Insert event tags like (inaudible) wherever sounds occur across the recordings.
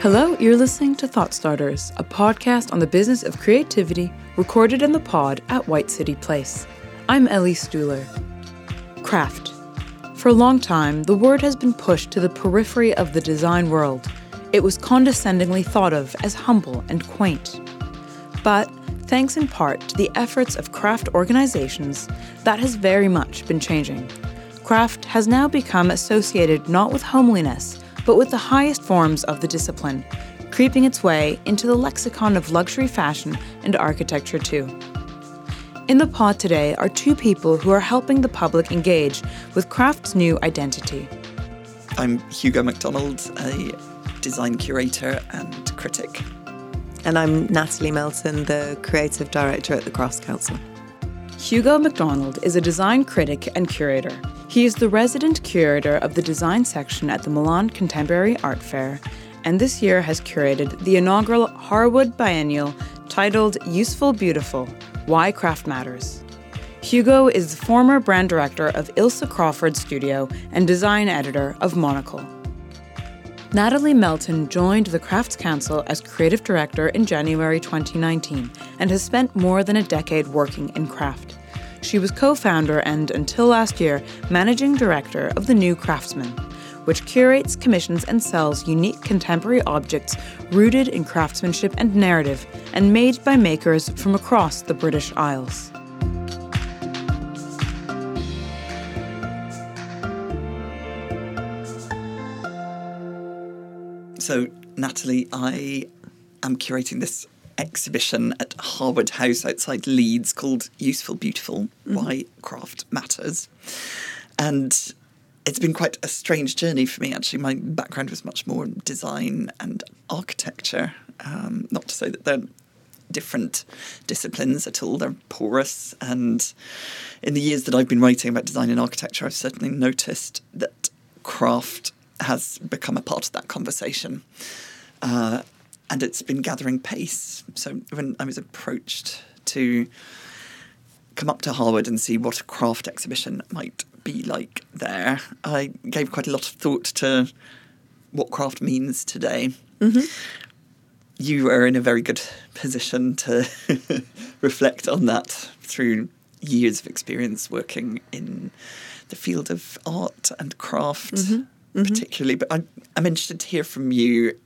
Hello, you're listening to Thought Starters, a podcast on the business of creativity recorded in the pod at White City Place. I'm Ellie Stuhler. Craft. For a long time, the word has been pushed to the periphery of the design world. It was condescendingly thought of as humble and quaint. But thanks in part to the efforts of craft organizations, that has very much been changing. Craft has now become associated not with homeliness, but with the highest forms of the discipline, creeping its way into the lexicon of luxury fashion and architecture too. In the pod today are two people who are helping the public engage with craft's new identity. I'm Hugo MacDonald, a design curator and critic. And I'm Natalie Melton, the creative director at the Crafts Council. Hugo MacDonald is a design critic and curator. He is the resident curator of the design section at the Milan Contemporary Art Fair, and this year has curated the inaugural Harewood Biennial titled Useful Beautiful Why Craft Matters. Hugo is the former brand director of Ilse Crawford Studio and design editor of Monocle. Natalie Melton joined the Crafts Council as creative director in January 2019 and has spent more than a decade working in craft. She was co founder and, until last year, managing director of The New Craftsman, which curates, commissions, and sells unique contemporary objects rooted in craftsmanship and narrative and made by makers from across the British Isles. So, Natalie, I am curating this exhibition at Harewood House outside Leeds called Useful Beautiful mm-hmm. Why Craft Matters. And it's been quite a strange journey for me, actually. My background was much more design and architecture. Um, not to say that they're different disciplines at all, they're porous. And in the years that I've been writing about design and architecture, I've certainly noticed that craft has become a part of that conversation. Uh, and it's been gathering pace. So when I was approached to come up to Harewood and see what a craft exhibition might be like there, I gave quite a lot of thought to what craft means today. Mm-hmm. You are in a very good position to (laughs) reflect on that through years of experience working in the field of art and craft, mm-hmm. Mm-hmm. particularly. But I'm, I'm interested to hear from you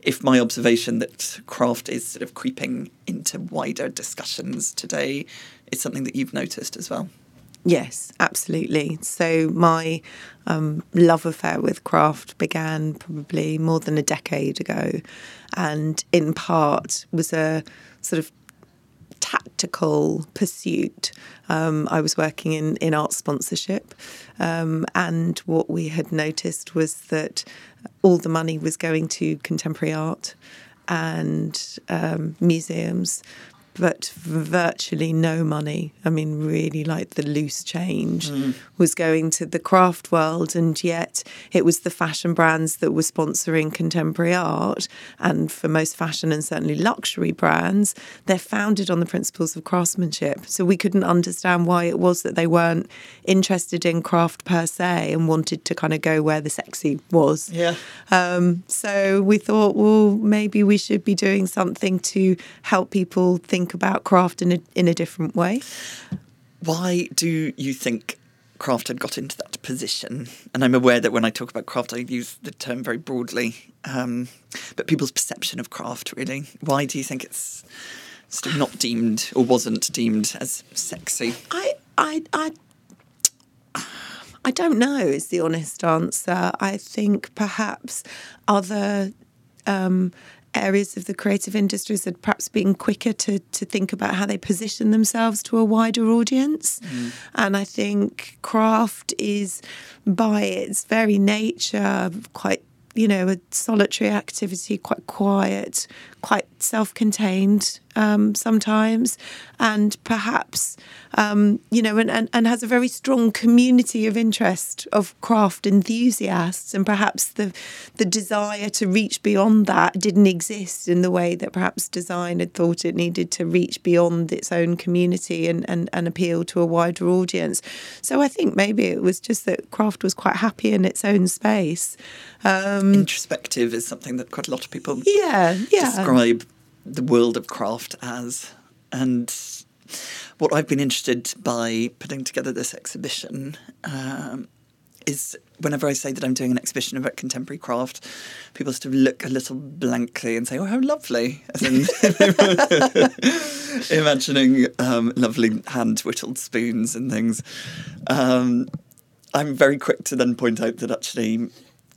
if my observation that craft is sort of creeping into wider discussions today is something that you've noticed as well. Yes, absolutely. So my um, love affair with craft began probably more than a decade ago, and in part was a sort of tactical pursuit. Um, I was working in, in art sponsorship, um, and what we had noticed was that all the money was going to contemporary art and um, museums, but virtually no money. I mean, really, like the loose change mm. was going to the craft world, and yet it was the fashion brands that were sponsoring contemporary art. And for most fashion and certainly luxury brands, they're founded on the principles of craftsmanship. So we couldn't understand why it was that they weren't interested in craft per se and wanted to kind of go where the sexy was. Yeah. Um, so we thought, well, maybe we should be doing something to help people think think about craft in a, in a different way. Why do you think craft had got into that position? And I'm aware that when I talk about craft, I use the term very broadly. Um, but people's perception of craft, really. Why do you think it's still not deemed or wasn't deemed as sexy? I, I, I I don't know, is the honest answer. I think perhaps other um, areas of the creative industries had perhaps been quicker to to think about how they position themselves to a wider audience. Mm. And I think craft is by its very nature quite you know, a solitary activity, quite quiet, quite self contained. Um, sometimes, and perhaps um, you know, and, and, and has a very strong community of interest of craft enthusiasts, and perhaps the the desire to reach beyond that didn't exist in the way that perhaps design had thought it needed to reach beyond its own community and, and, and appeal to a wider audience. So I think maybe it was just that craft was quite happy in its own space. Um, Introspective is something that quite a lot of people yeah, yeah. describe the world of craft as. And what I've been interested by putting together this exhibition um, is whenever I say that I'm doing an exhibition about contemporary craft, people sort of look a little blankly and say, "Oh, how lovely!" (laughs) Imagining um, lovely hand whittled spoons and things. Um, I'm very quick to then point out that actually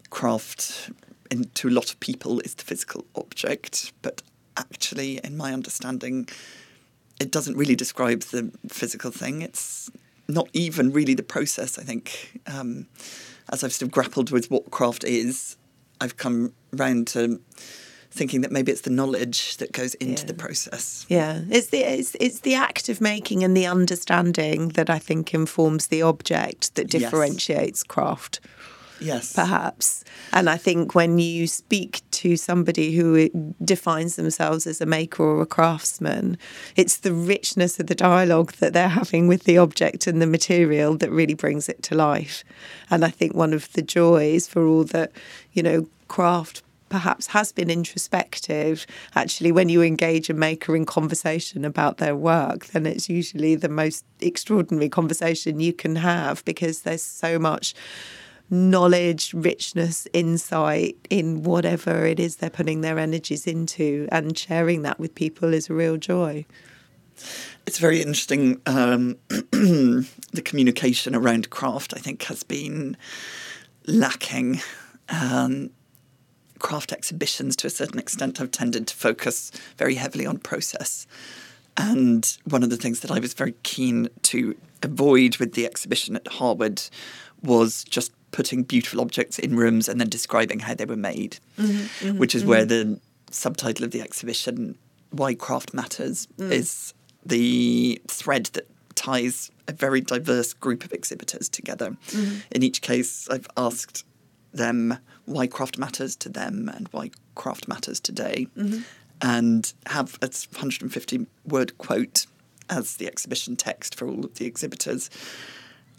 craft in, to a lot of people is the physical object, but actually, in my understanding, it doesn't really describe the physical thing. It's not even really the process, I think. Um, as I've sort of grappled with what craft is, I've come round to thinking that maybe it's the knowledge that goes into yeah. the process. Yeah, it's the it's, it's the act of making and the understanding that I think informs the object that differentiates yes. craft. Yes. Perhaps. And I think when you speak to somebody who uh, defines themselves as a maker or a craftsman, it's the richness of the dialogue that they're having with the object and the material that really brings it to life. And I think one of the joys for all that, you know, craft perhaps has been introspective, actually, when you engage a maker in conversation about their work, then it's usually the most extraordinary conversation you can have because there's so much knowledge, richness, insight in whatever it is they're putting their energies into, and sharing that with people is a real joy. It's very interesting. Um, (clears throat) the communication around craft, I think, has been lacking. Um, craft exhibitions, to a certain extent, have tended to focus very heavily on process. And one of the things that I was very keen to avoid with the exhibition at Harewood was just putting beautiful objects in rooms and then describing how they were made, mm-hmm, mm-hmm, which is mm-hmm. where the subtitle of the exhibition, Why Craft Matters, mm. is the thread that ties a very diverse group of exhibitors together. Mm-hmm. In each case, I've asked them why craft matters to them and why craft matters today, mm-hmm. and have a 150 word quote as the exhibition text for all of the exhibitors.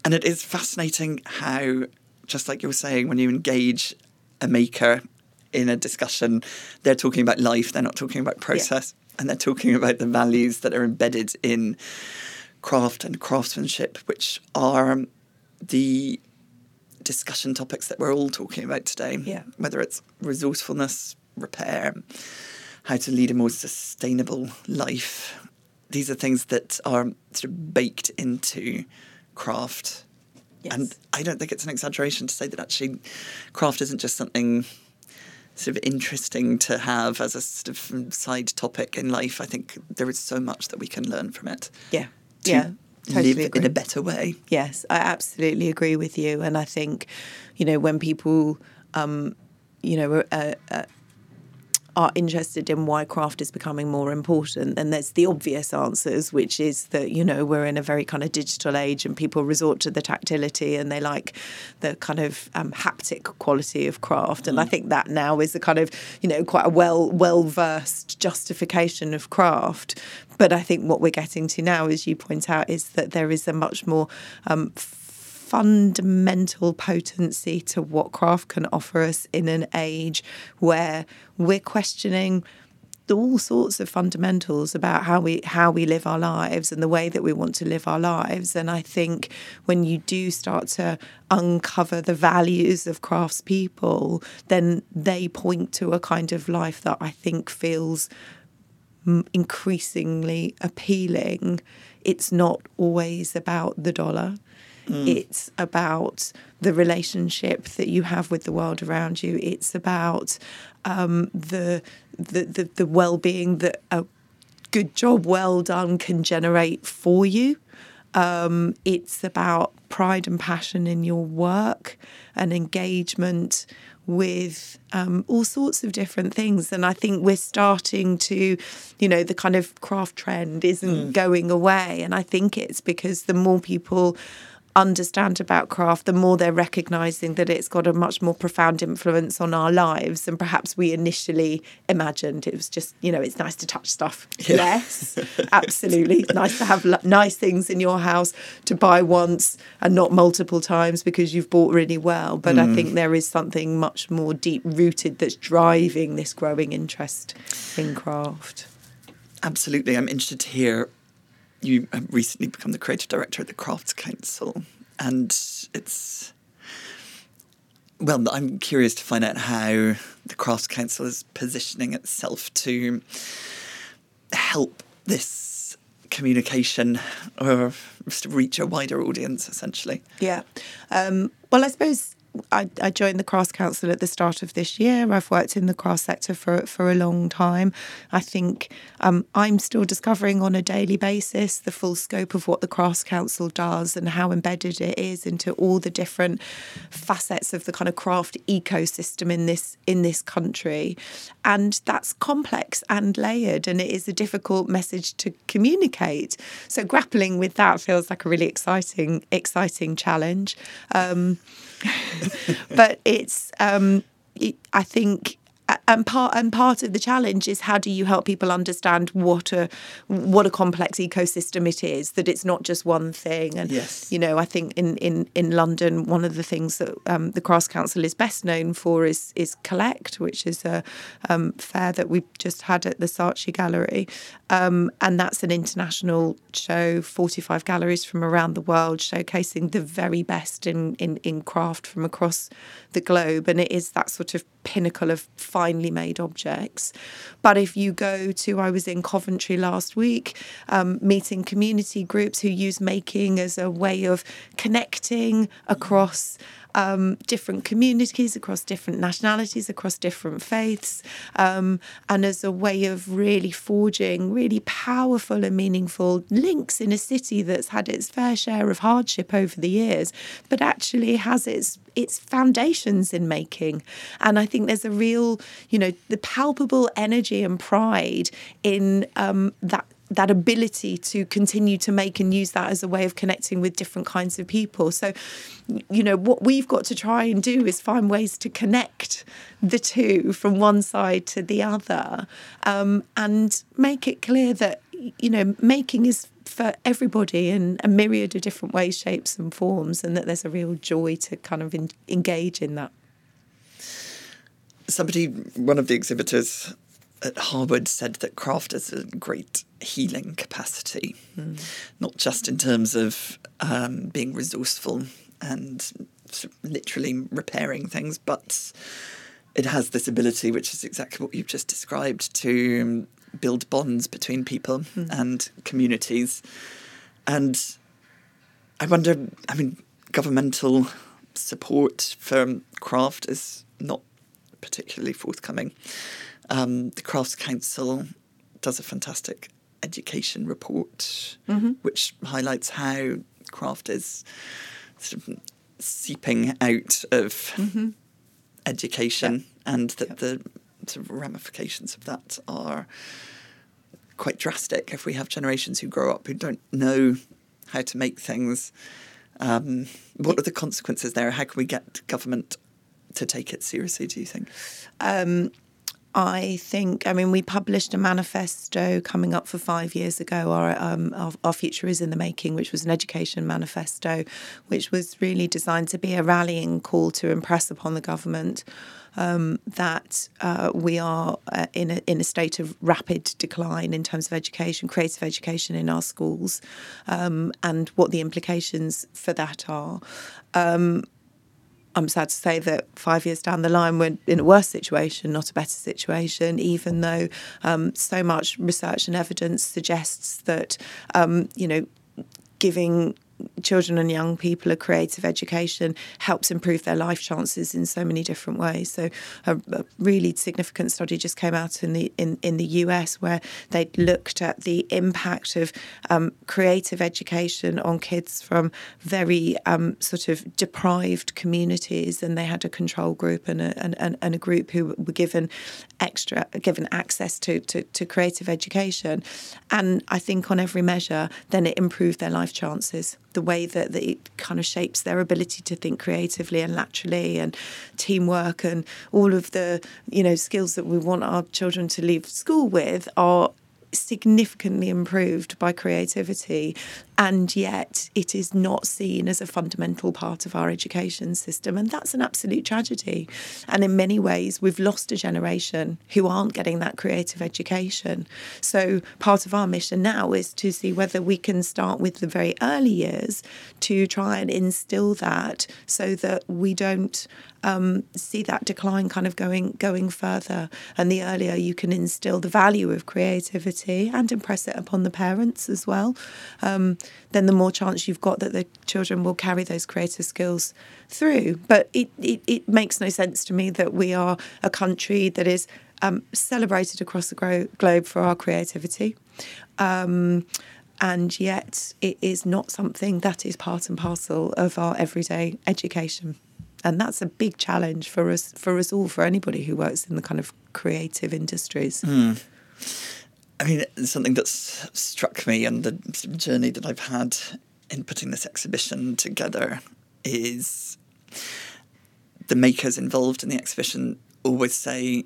And it is fascinating how just like you were saying, when you engage a maker in a discussion, they're talking about life, they're not talking about process, yeah. and they're talking about the values that are embedded in craft and craftsmanship, which are the discussion topics that we're all talking about today. Yeah. Whether it's resourcefulness, repair, how to lead a more sustainable life. These are things that are sort of baked into craft Yes. And I don't think it's an exaggeration to say that actually craft isn't just something sort of interesting to have as a sort of side topic in life. I think there is so much that we can learn from it. Yeah. yeah. Totally live agree. in a better way. Yes, I absolutely agree with you. And I think, you know, when people, um, you know, uh, uh, are interested in why craft is becoming more important, then there's the obvious answers, which is that, you know, we're in a very kind of digital age and people resort to the tactility and they like the kind of um, haptic quality of craft. And mm. I think that now is a kind of, you know, quite a well well versed justification of craft. But I think what we're getting to now, as you point out, is that there is a much more um, fundamental potency to what craft can offer us in an age where we're questioning all sorts of fundamentals about how we how we live our lives and the way that we want to live our lives. And i think when you do start to uncover the values of craftspeople then they point to a kind of life that i think feels increasingly appealing. It's not always about the dollar Mm. It's about the relationship that you have with the world around you. It's about um, the, the, the the well-being that a good job well done can generate for you. Um, it's about pride and passion in your work and engagement with um, all sorts of different things. And I think we're starting to, you know, the kind of craft trend isn't going away. And I think it's because the more people understand about craft, the more they're recognizing that it's got a much more profound influence on our lives than perhaps we initially imagined. It was just, you know, it's nice to touch stuff. (laughs) Yes, absolutely. nice to have lo- nice things in your house to buy once and not multiple times because you've bought really well. But I mm. think there is something much more deep rooted that's driving this growing interest in craft. Absolutely. I'm interested to hear you have recently become the creative director at the Crafts Council, and it's well, I'm curious to find out how the Crafts Council is positioning itself to help this communication or reach a wider audience, essentially. Yeah. Um, well, I suppose I, I joined the Crafts Council at the start of this year. I've worked in the crafts sector for for a long time. I think um, I'm still discovering on a daily basis the full scope of what the Crafts Council does and how embedded it is into all the different facets of the kind of craft ecosystem in this in this country. And that's complex and layered, and it is a difficult message to communicate. So grappling with that feels like a really exciting exciting challenge. Um, (laughs) but it's um, it, I think and part and part of the challenge is how do you help people understand what a what a complex ecosystem it is that it's not just one thing. And Yes. you know I think in in in London one of the things that um, the Crafts Council is best known for is is Collect which is a um, fair that we just had at the Saatchi Gallery. Um, and that's an international show 45 galleries from around the world showcasing the very best in in, in craft from across the globe. And it is that sort of pinnacle of finely made objects. But if you go to, I was in Coventry last week, um, meeting community groups who use making as a way of connecting across. Um, different communities across different nationalities, across different faiths, um, and as a way of really forging really powerful and meaningful links in a city that's had its fair share of hardship over the years, but actually has its its foundations in making. And I think there's a real, you know, the palpable energy and pride in um, that that ability to continue to make and use that as a way of connecting with different kinds of people. So, you know, what we've got to try and do is find ways to connect the two from one side to the other um, and make it clear that, you know, making is for everybody in a myriad of different ways, shapes, and forms, and that there's a real joy to kind of in, engage in that. Somebody, one of the exhibitors at Harewood said that craft has a great healing capacity, not just in terms of um, being resourceful and literally repairing things, but it has this ability, which is exactly what you've just described, to build bonds between people and communities. And I wonder, I mean, governmental support for craft is not particularly forthcoming. Um, the Crafts Council does a fantastic education report, which highlights how craft is sort of seeping out of education, and that the sort of ramifications of that are quite drastic. If we have generations who grow up who don't know how to make things, um, what are the consequences there? How can we get government to take it seriously? Do you think? I think, I mean, we published a manifesto coming up for five years ago. Our, um, our, our Future is in the Making, which was an education manifesto, which was really designed to be a rallying call to impress upon the government um, that uh, we are uh, in, a, in a state of rapid decline in terms of education, creative education in our schools, um, and what the implications for that are. Um, I'm sad to say that five years down the line, we're in a worse situation, not a better situation, even though um, so much research and evidence suggests that, um, you know, giving children and young people a creative education helps improve their life chances in so many different ways. So a, a really significant study just came out in the in, in the US where they looked at the impact of um, creative education on kids from very um, sort of deprived communities, and they had a control group and a, and, and a group who were given extra given access to, to, to creative education. And I think on every measure, then it improved their life chances the way that, that it kind of shapes their ability to think creatively and laterally and teamwork and all of the you know skills that we want our children to leave school with are significantly improved by creativity, and yet it is not seen as a fundamental part of our education system. And that's an absolute tragedy. And in many ways, we've lost a generation who aren't getting that creative education. So, part of our mission now is to see whether we can start with the very early years to try and instill that so that we don't um, see that decline kind of going going further. And the earlier you can instill the value of creativity and impress it upon the parents as well, um, then the more chance you've got that the children will carry those creative skills through. But it, it, it makes no sense to me that we are a country that is um, celebrated across the gro- globe for our creativity. Um, and yet, it is not something that is part and parcel of our everyday education and that's a big challenge for us for us all for anybody who works in the kind of creative industries mm. I mean something that's struck me and the journey that i've had in putting this exhibition together is the makers involved in the exhibition always say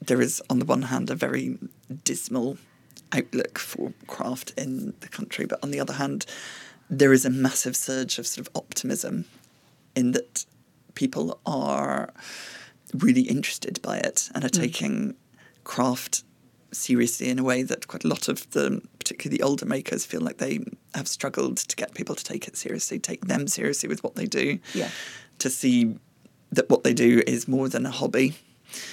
there is on the one hand a very dismal outlook for craft in the country but on the other hand there is a massive surge of sort of optimism in that people are really interested by it and are mm. taking craft seriously in a way that quite a lot of the, particularly the older makers, feel like they have struggled to get people to take it seriously, take them seriously with what they do. Yeah. To see that what they do is more than a hobby.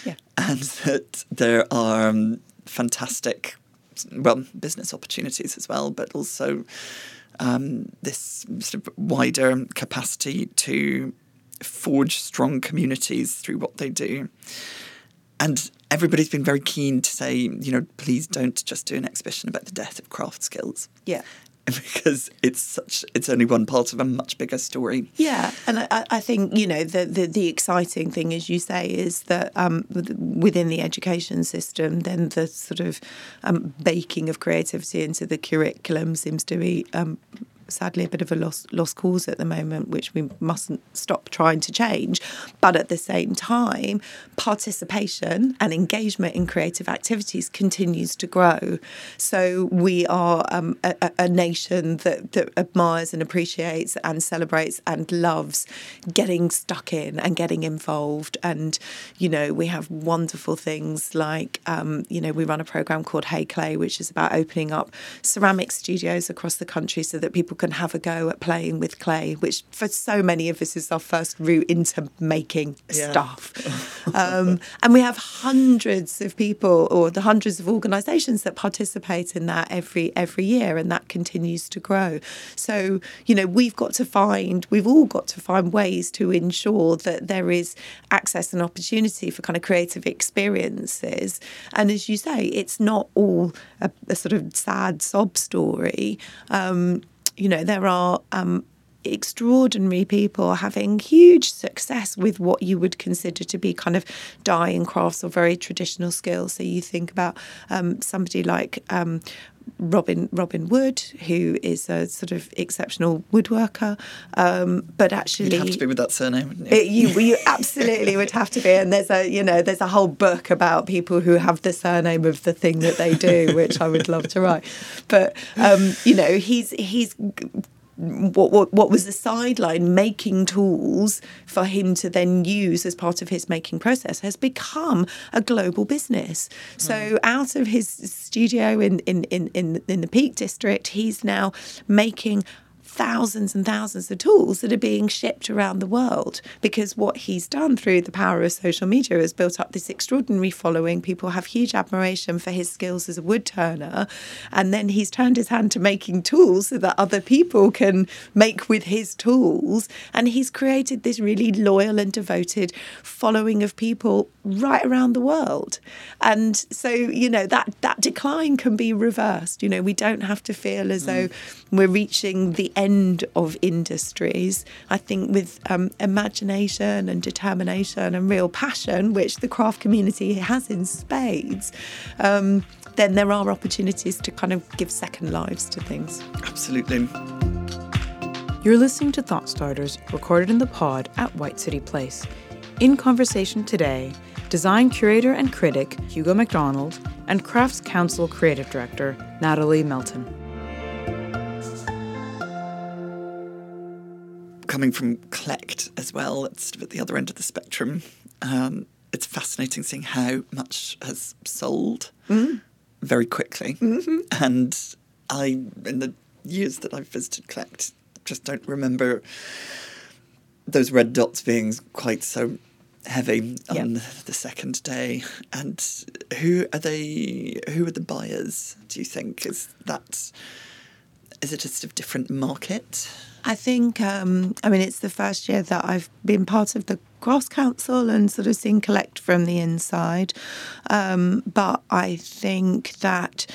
Yeah. And that there are um, fantastic, well, business opportunities as well, but also um, this sort of wider capacity to forge strong communities through what they do. And everybody's been very keen to say, you know, please don't just do an exhibition about the death of craft skills. Yeah. (laughs) Because it's such, it's only one part of a much bigger story. Yeah, and I, I think you know the, the, the exciting thing, as you say, is that um, within the education system, then the sort of um, baking of creativity into the curriculum seems to be um, sadly a bit of a lost lost cause at the moment, which we mustn't stop trying to change. But at the same time, participation and engagement in creative activities continues to grow. So we are um, a, a, nation that, that admires and appreciates and celebrates and loves getting stuck in and getting involved. And you know, we have wonderful things like um, you know we run a program called Hey Clay, which is about opening up ceramic studios across the country so that people can have a go at playing with clay, which for so many of us is our first route into making yeah. stuff. (laughs) um, and we have hundreds of people or the hundreds of organisations that participate in that every every year, and that continues to grow. So you know we've got to find, we've all got to find ways to ensure that there is access and opportunity for kind of creative experiences. And as you say, it's not all a, a sort of sad sob story. Um, you know, there are um, extraordinary people having huge success with what you would consider to be kind of dying crafts or very traditional skills. So you think about um, somebody like um, Robin Robin Wood, who is a sort of exceptional woodworker, um, but actually You'd have to be with that surname, wouldn't you? It, you, you absolutely would have to be. And there's a you know there's a whole book about people who have the surname of the thing that they do, which I would love to write. But um, you know he's he's what, what, what was the sideline making tools for him to then use as part of his making process has become a global business. So mm. out of his studio in, in, in, in, in the Peak District, he's now making thousands and thousands of tools that are being shipped around the world because what he's done through the power of social media has built up this extraordinary following. People have huge admiration for his skills as a wood turner. And then he's turned his hand to making tools so that other people can make with his tools. And he's created this really loyal and devoted following of people right around the world. And so, you know, that, that decline can be reversed. You know, we don't have to feel as mm. though we're reaching the end of industries. I think with um, imagination and determination and real passion, which the craft community has in spades, um, then there are opportunities to kind of give second lives to things. Absolutely. You're listening to Thought Starters, recorded in the pod at White City Place. In conversation today, design curator and critic Hugo McDonald and Crafts Council creative director Natalie Melton. Coming from Collect as well, it's sort of at the other end of the spectrum. Um, it's fascinating seeing how much has sold mm. very quickly. Mm-hmm. And I, in the years that I've visited Collect, just don't remember those red dots being quite so heavy on yep. the second day. And who are they? Who are the buyers? Do you think is that? Is it just a different market? I think, um, I mean, it's the first year that I've been part of the Crafts Council and sort of seen Collect from the inside. Um, but I think that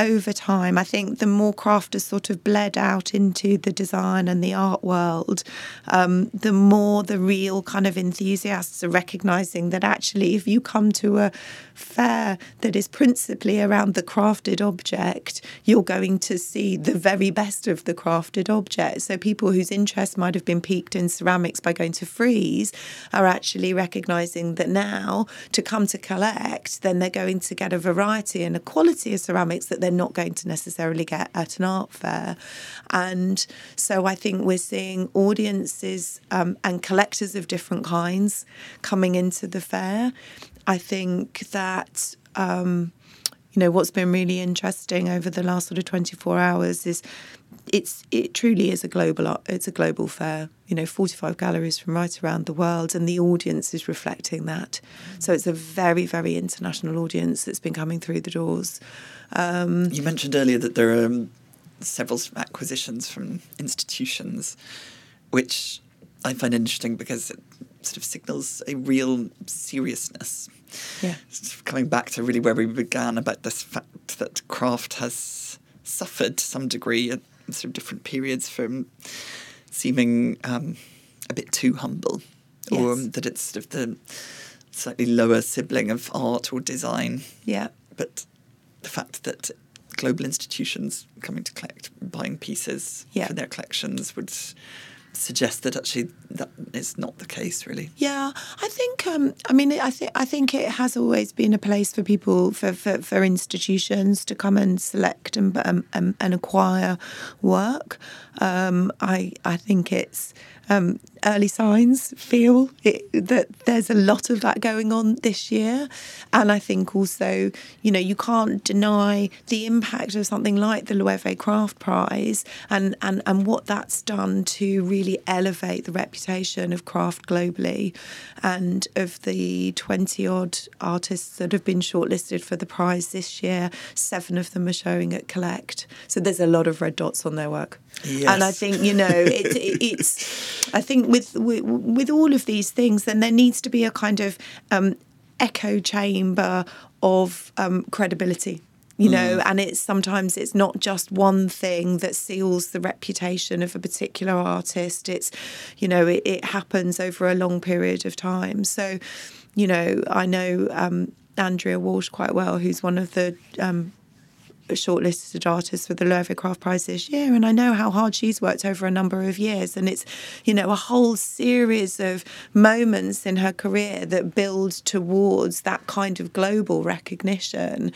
over time, I think the more craft has sort of bled out into the design and the art world, um, the more the real kind of enthusiasts are recognizing that actually, if you come to a fair that is principally around the crafted object, you're going to see the very best of the crafted object. So people whose interest might have been piqued in ceramics by going to Frieze are actually recognizing that now to come to collect, then they're going to get a variety and a quality of ceramics that they're not going to necessarily get at an art fair. And so I think we're seeing audiences um, and collectors of different kinds coming into the fair. I think that. Um, you know what's been really interesting over the last sort of 24 hours is it's it truly is a global it's a global fair. You know 45 galleries from right around the world and the audience is reflecting that. So it's a very very international audience that's been coming through the doors. Um, you mentioned earlier that there are um, several acquisitions from institutions which i find interesting because it sort of signals a real seriousness. Yeah. Coming back to really where we began about this fact that craft has suffered to some degree at sort of different periods from seeming um, a bit too humble, yes. or that it's sort of the slightly lower sibling of art or design. Yeah. But the fact that global institutions coming to collect, buying pieces yeah. for their collections would suggest that actually that is not the case really yeah i think um, i mean i think i think it has always been a place for people for, for, for institutions to come and select and um, um, and acquire work um, i i think it's um, early signs feel it, that there's a lot of that going on this year. And I think also, you know, you can't deny the impact of something like the Loewe Craft Prize and, and, and what that's done to really elevate the reputation of craft globally. And of the 20 odd artists that have been shortlisted for the prize this year, seven of them are showing at Collect. So there's a lot of red dots on their work. Yes. And I think, you know, it, (laughs) it, it's, I think with, with, with all of these things, then there needs to be a kind of um, echo chamber of um, credibility you know mm. and it's sometimes it's not just one thing that seals the reputation of a particular artist it's you know it, it happens over a long period of time so you know i know um, andrea walsh quite well who's one of the um, shortlisted artists for the Loewe Craft Prize this year, and I know how hard she's worked over a number of years. And it's, you know, a whole series of moments in her career that build towards that kind of global recognition.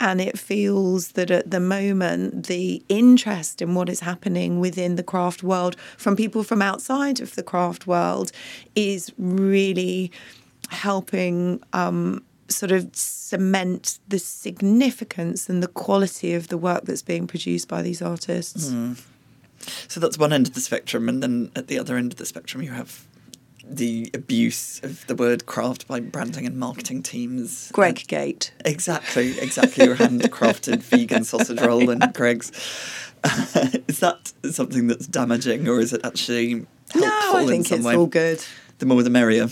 And it feels that at the moment, the interest in what is happening within the craft world from people from outside of the craft world is really helping um, sort of cement the significance and the quality of the work that's being produced by these artists. Mm. So that's one end of the spectrum, and then at the other end of the spectrum, you have the abuse of the word craft by branding and marketing teams. Greg Gate. Exactly, exactly. Your handcrafted (laughs) vegan sausage roll and Greggs. (laughs) is that something that's damaging, or is it actually helpful No, I in think it's way? all good. The more the merrier.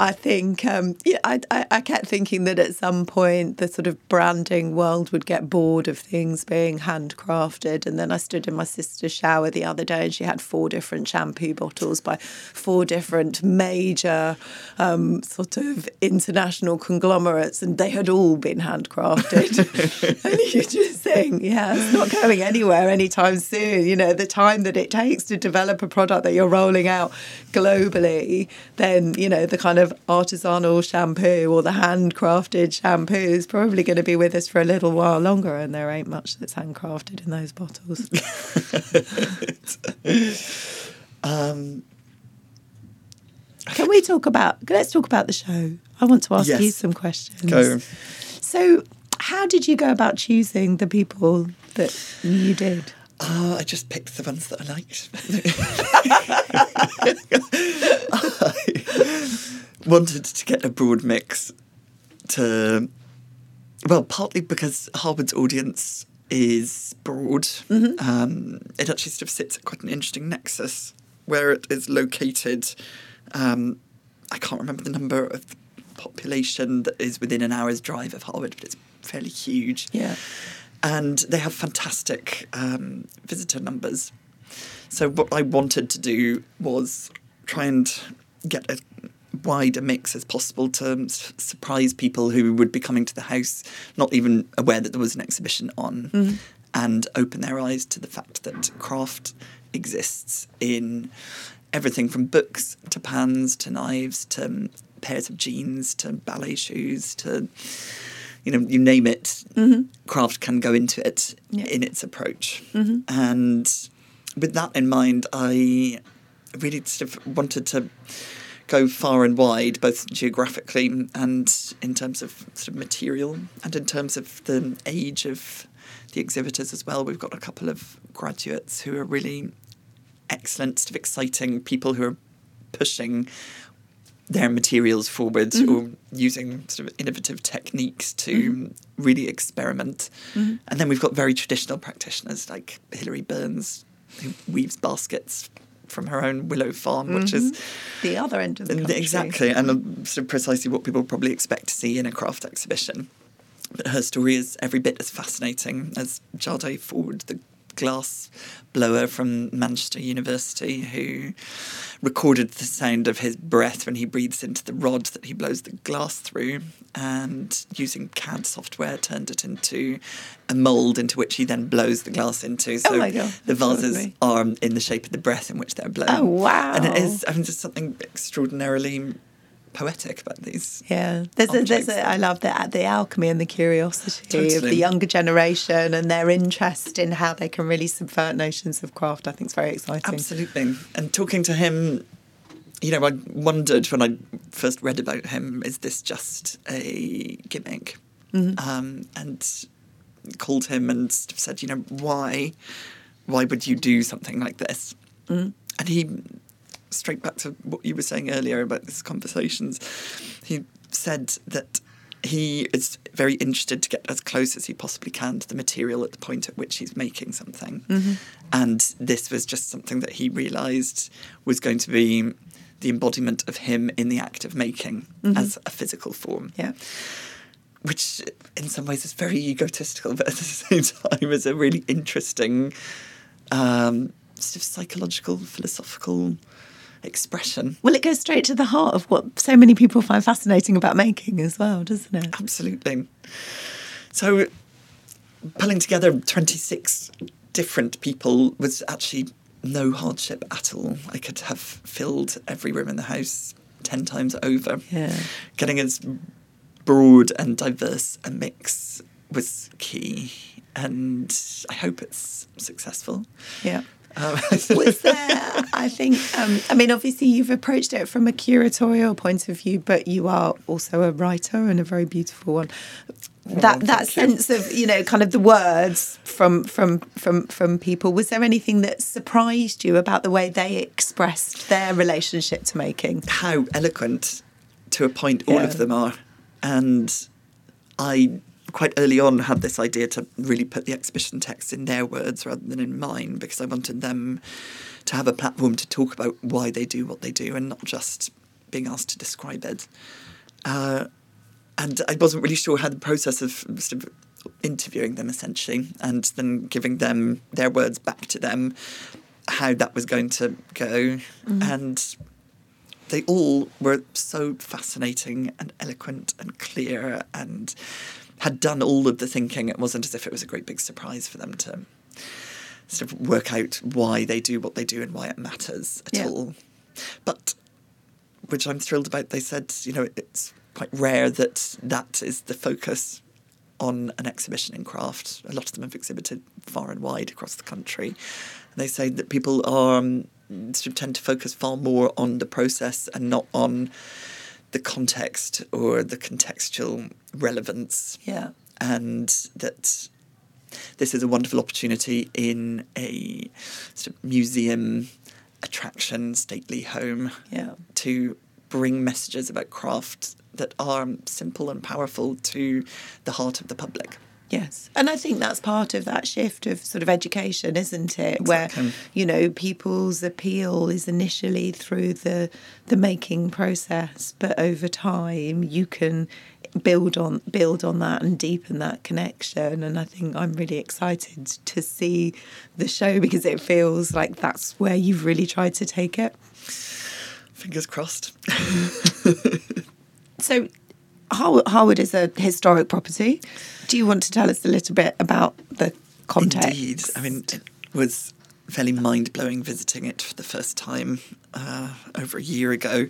I think, um, yeah, I, I, I kept thinking that at some point the sort of branding world would get bored of things being handcrafted. And then I stood in my sister's shower the other day and she had four different shampoo bottles by four different major um, sort of international conglomerates, and they had all been handcrafted. (laughs) and you just think, yeah, it's not going anywhere anytime soon. You know, the time that it takes to develop a product that you're rolling out globally, then, you know, the kind of artisanal shampoo or the handcrafted shampoo is probably going to be with us for a little while longer, and there ain't much that's handcrafted in those bottles. (laughs) Um, Can we talk about? Let's talk about the show. I want to ask Yes. you some questions. Go. So, how did you go about choosing the people that you did? uh, I just picked the ones that I liked. (laughs) (laughs) Wanted to get a broad mix to, well, partly because Harewood's audience is broad. Um, it actually sort of sits at quite an interesting nexus where it is located. Um, I can't remember the number of the population that is within an hour's drive of Harvard, but it's fairly huge. Yeah. And they have fantastic um, visitor numbers. So what I wanted to do was try and get a wide a mix as possible to s- surprise people who would be coming to the house not even aware that there was an exhibition on mm. and open their eyes to the fact that craft exists in everything from books to pans to knives to um, pairs of jeans to ballet shoes to you know you name it mm-hmm. craft can go into it Yeah. in its approach. Mm-hmm. And with that in mind i really sort of wanted to go far and wide, both geographically and in terms of sort of material and in terms of the age of the exhibitors as well. We've got a couple of graduates who are really excellent, sort of exciting people who are pushing their materials forward mm-hmm. or using sort of innovative techniques to mm-hmm. really experiment. Mm-hmm. And then we've got very traditional practitioners like Hilary Burns, who weaves baskets from her own willow farm, which is mm-hmm. The other end of the country. Exactly, and sort of precisely what people probably expect to see in a craft exhibition. But her story is every bit as fascinating as Jade Ford, the glass blower from Manchester University, who recorded the sound of his breath when he breathes into the rod that he blows the glass through, and using CAD software turned it into a mould into which he then blows the glass into. Oh so Oh my God, the vases are in the shape of the breath in which they're blown. Oh, wow. And it is, I mean, just something extraordinarily poetic about these. Yeah, there's a, there's a, I love the the alchemy and the curiosity of the younger generation and their interest in how they can really subvert notions of craft. I think it's very exciting. Absolutely. And talking to him, you know, I wondered when I first read about him, is this just a gimmick? Um, and called him and said, you know, why, why would you do something like this? And he, straight back to what you were saying earlier about these conversations, he said that he is very interested to get as close as he possibly can to the material at the point at which he's making something. And this was just something that he realised was going to be the embodiment of him in the act of making as a physical form. Yeah, which in some ways is very egotistical, (laughs) but at the same time is a really interesting um, sort of psychological, philosophical expression. well, it goes straight to the heart of what so many people find fascinating about making as well, doesn't it? Absolutely. So, pulling together 26 different people was actually no hardship at all. I could have filled every room in the house 10 times over. Yeah. Getting as broad and diverse a mix was key, and I hope it's successful. Yeah. Um, (laughs) Was there, I think, um, I mean, obviously you've approached it from a curatorial point of view, but you are also a writer and a very beautiful one. that that sense of you know kind of the words from from from from people was there anything that surprised you about the way they expressed their relationship to making how eloquent to a point all Yeah. of them are and i quite early on had this idea to really put the exhibition text in their words rather than in mine because i wanted them to have a platform to talk about why they do what they do and not just being asked to describe it uh, and I wasn't really sure how the process of sort of interviewing them essentially and then giving them their words back to them, how that was going to go. And they all were so fascinating and eloquent and clear and had done all of the thinking. It wasn't as if it was a great big surprise for them to sort of work out why they do what they do and why it matters at Yeah. all. But which I'm thrilled about. They said, you know, it's quite rare that that is the focus on an exhibition in craft. A lot of them have exhibited far and wide across the country. And they say that people are um, sort of tend to focus far more on the process and not on the context or the contextual relevance yeah and that this is a wonderful opportunity in a sort of museum attraction, stately home, Yeah. to bring messages about craft that are simple and powerful to the heart of the public. Yes. And I think that's part of that shift of sort of education, isn't it? Where, you know, people's appeal is initially through the the making process, but over time you can build on build on that and deepen that connection. And I think I'm really excited to see the show because it feels like that's where you've really tried to take it. Fingers crossed. (laughs) So Har- Harewood is a historic property. Do you want to tell us a little bit about the context? Indeed. I mean, it was fairly mind blowing visiting it for the first time uh, over a year ago.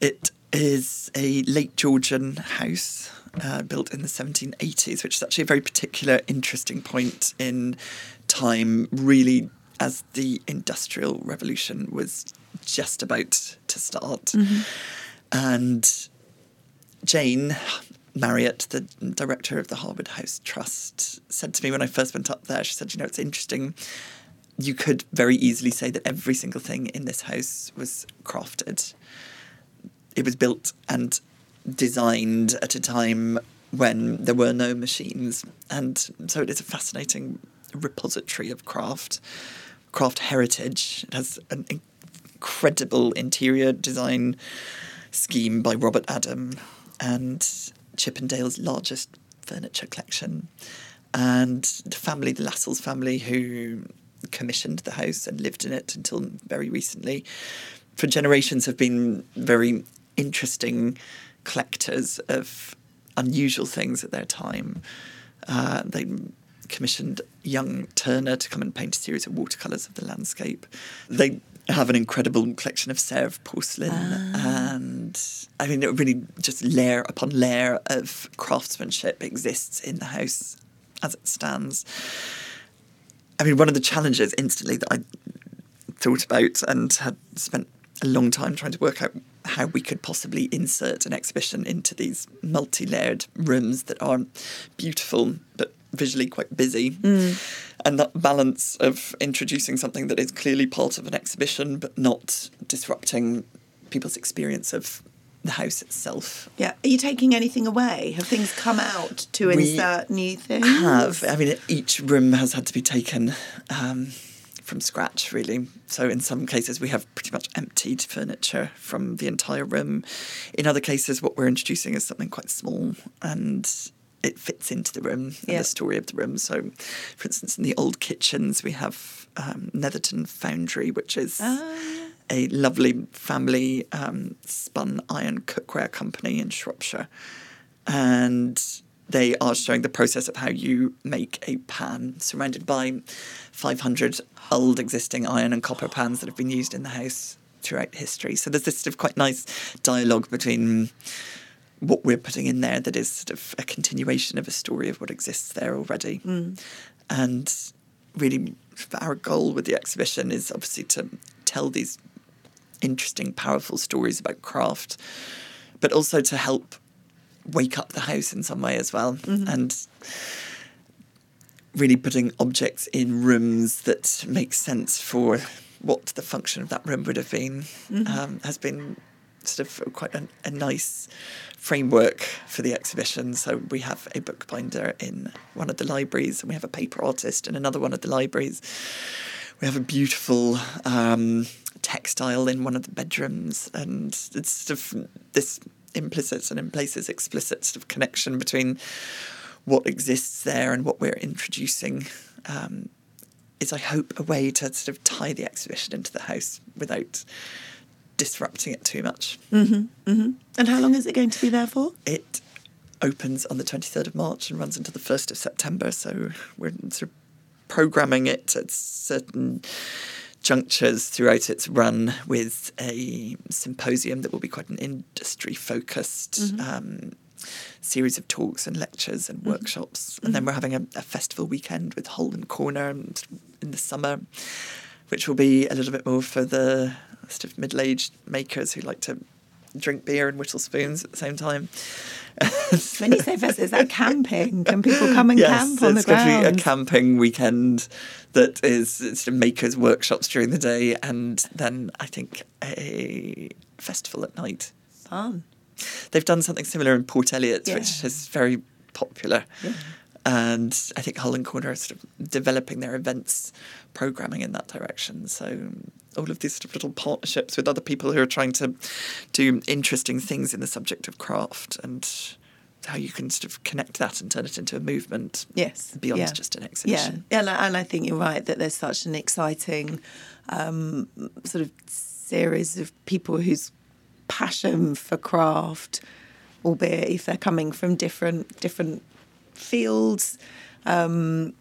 It is a late Georgian house uh, built in the 1780s, which is actually a very particular, interesting point in time, really, as the Industrial Revolution was just about to start. And Jane Marriott, the director of the Harewood House Trust, said to me when I first went up there, she said, You know, it's interesting. You could very easily say that every single thing in this house was crafted. It was built and designed at a time when there were no machines. And so it is a fascinating repository of craft, craft heritage. It has an incredible interior design scheme by Robert Adam and Chippendale's largest furniture collection. And the family, the Lascelles family, who commissioned the house and lived in it until very recently, for generations have been very interesting collectors of unusual things at their time. Uh, they commissioned young Turner to come and paint a series of watercolours of the landscape. They have an incredible collection of Sèvres porcelain, ah. and I mean, it really just layer upon layer of craftsmanship exists in the house as it stands. I mean, one of the challenges instantly that I thought about and had spent a long time trying to work out how we could possibly insert an exhibition into these multi-layered rooms that are beautiful but visually quite busy and that balance of introducing something that is clearly part of an exhibition but not disrupting people's experience of the house itself Yeah. Are you taking anything away? Have things come out to We insert new things? have. I mean, each room has had to be taken um, from scratch, really. So, in some cases, we have pretty much emptied furniture from the entire room. In other cases, what we're introducing is something quite small and it fits into the room and Yeah. the story of the room. So, for instance, in the old kitchens, we have um, Netherton Foundry, which is a lovely family um, spun iron cookware company in Shropshire. And they are showing the process of how you make a pan surrounded by 500 old existing iron and copper pans that have been used in the house throughout history. So there's this sort of quite nice dialogue between what we're putting in there that is sort of a continuation of a story of what exists there already. Mm. And really, our goal with the exhibition is obviously to tell these interesting, powerful stories about craft, but also to help wake up the house in some way as well, mm-hmm. and really putting objects in rooms that make sense for what the function of that room would have been mm-hmm. um, has been sort of quite a, a nice framework for the exhibition. So we have a bookbinder in one of the libraries, and we have a paper artist in another one of the libraries. We have a beautiful um, textile in one of the bedrooms, and it's sort of this implicit and in places explicit sort of connection between what exists there and what we're introducing. Um, is I hope a way to sort of tie the exhibition into the house without disrupting it too much. Mm-hmm, mm-hmm. And how long is it going to be there for? It opens on the 23rd of March and runs until the 1st of September. So we're sort of programming it at certain junctures throughout its run with a symposium that will be quite an industry focused mm-hmm. um, series of talks and lectures and workshops. And then we're having a, a festival weekend with Hole and Corner in the summer, which will be a little bit more for the sort of middle aged makers who like to drink beer and whittle spoons at the same time. (laughs) When you say fest, is that camping? Can people come and yes, camp on the ground? Yes, it's going to be a camping weekend that is sort of makers workshops during the day and then I think a festival at night. Fun. They've done something similar in Port Eliot, which is very popular. And I think Hole and Corner are sort of developing their events programming in that direction. So all of these sort of little partnerships with other people who are trying to do interesting things in the subject of craft and how you can sort of connect that and turn it into a movement Yes. beyond yeah. just an Yeah, exhibition. yeah, and I, and I think you're right that there's such an exciting um, sort of series of people whose passion for craft, albeit if they're coming from different different fields, um,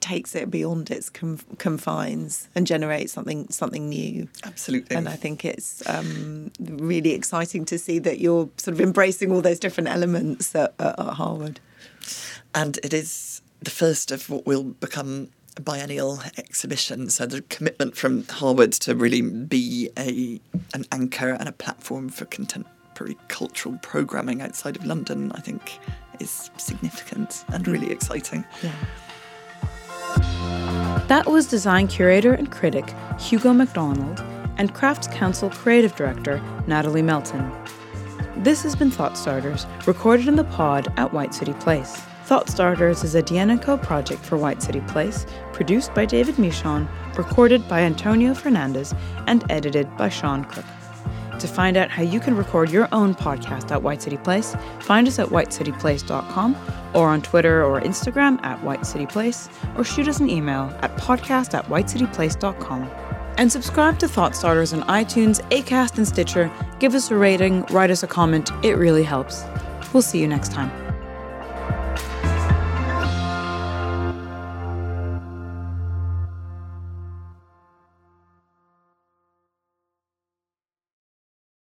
takes it beyond its conf- confines and generates something something new. Absolutely. And I think it's um, really exciting to see that you're sort of embracing all those different elements at, at, at Harewood. and it is the first of what will become a biennial exhibition. So the commitment from Harewood to really be a an anchor and a platform for contemporary cultural programming outside of London, I think, is significant and really exciting. Yeah. That was design curator and critic Hugo MacDonald and Crafts Council creative director Natalie Melton. This has been Thought Starters, recorded in the pod at White City Place. Thought Starters is a Deanna Co project for White City Place, produced by David Michon, recorded by Antonio Fernandez, and edited by Sean Cook. To find out how you can record your own podcast at White City Place, find us at whitecityplace.com or on Twitter or Instagram at White City Place, or shoot us an email at podcast at whitecityplace.com. And subscribe to Thought Starters on iTunes, Acast, and Stitcher. Give us a rating, write us a comment, it really helps. We'll see you next time.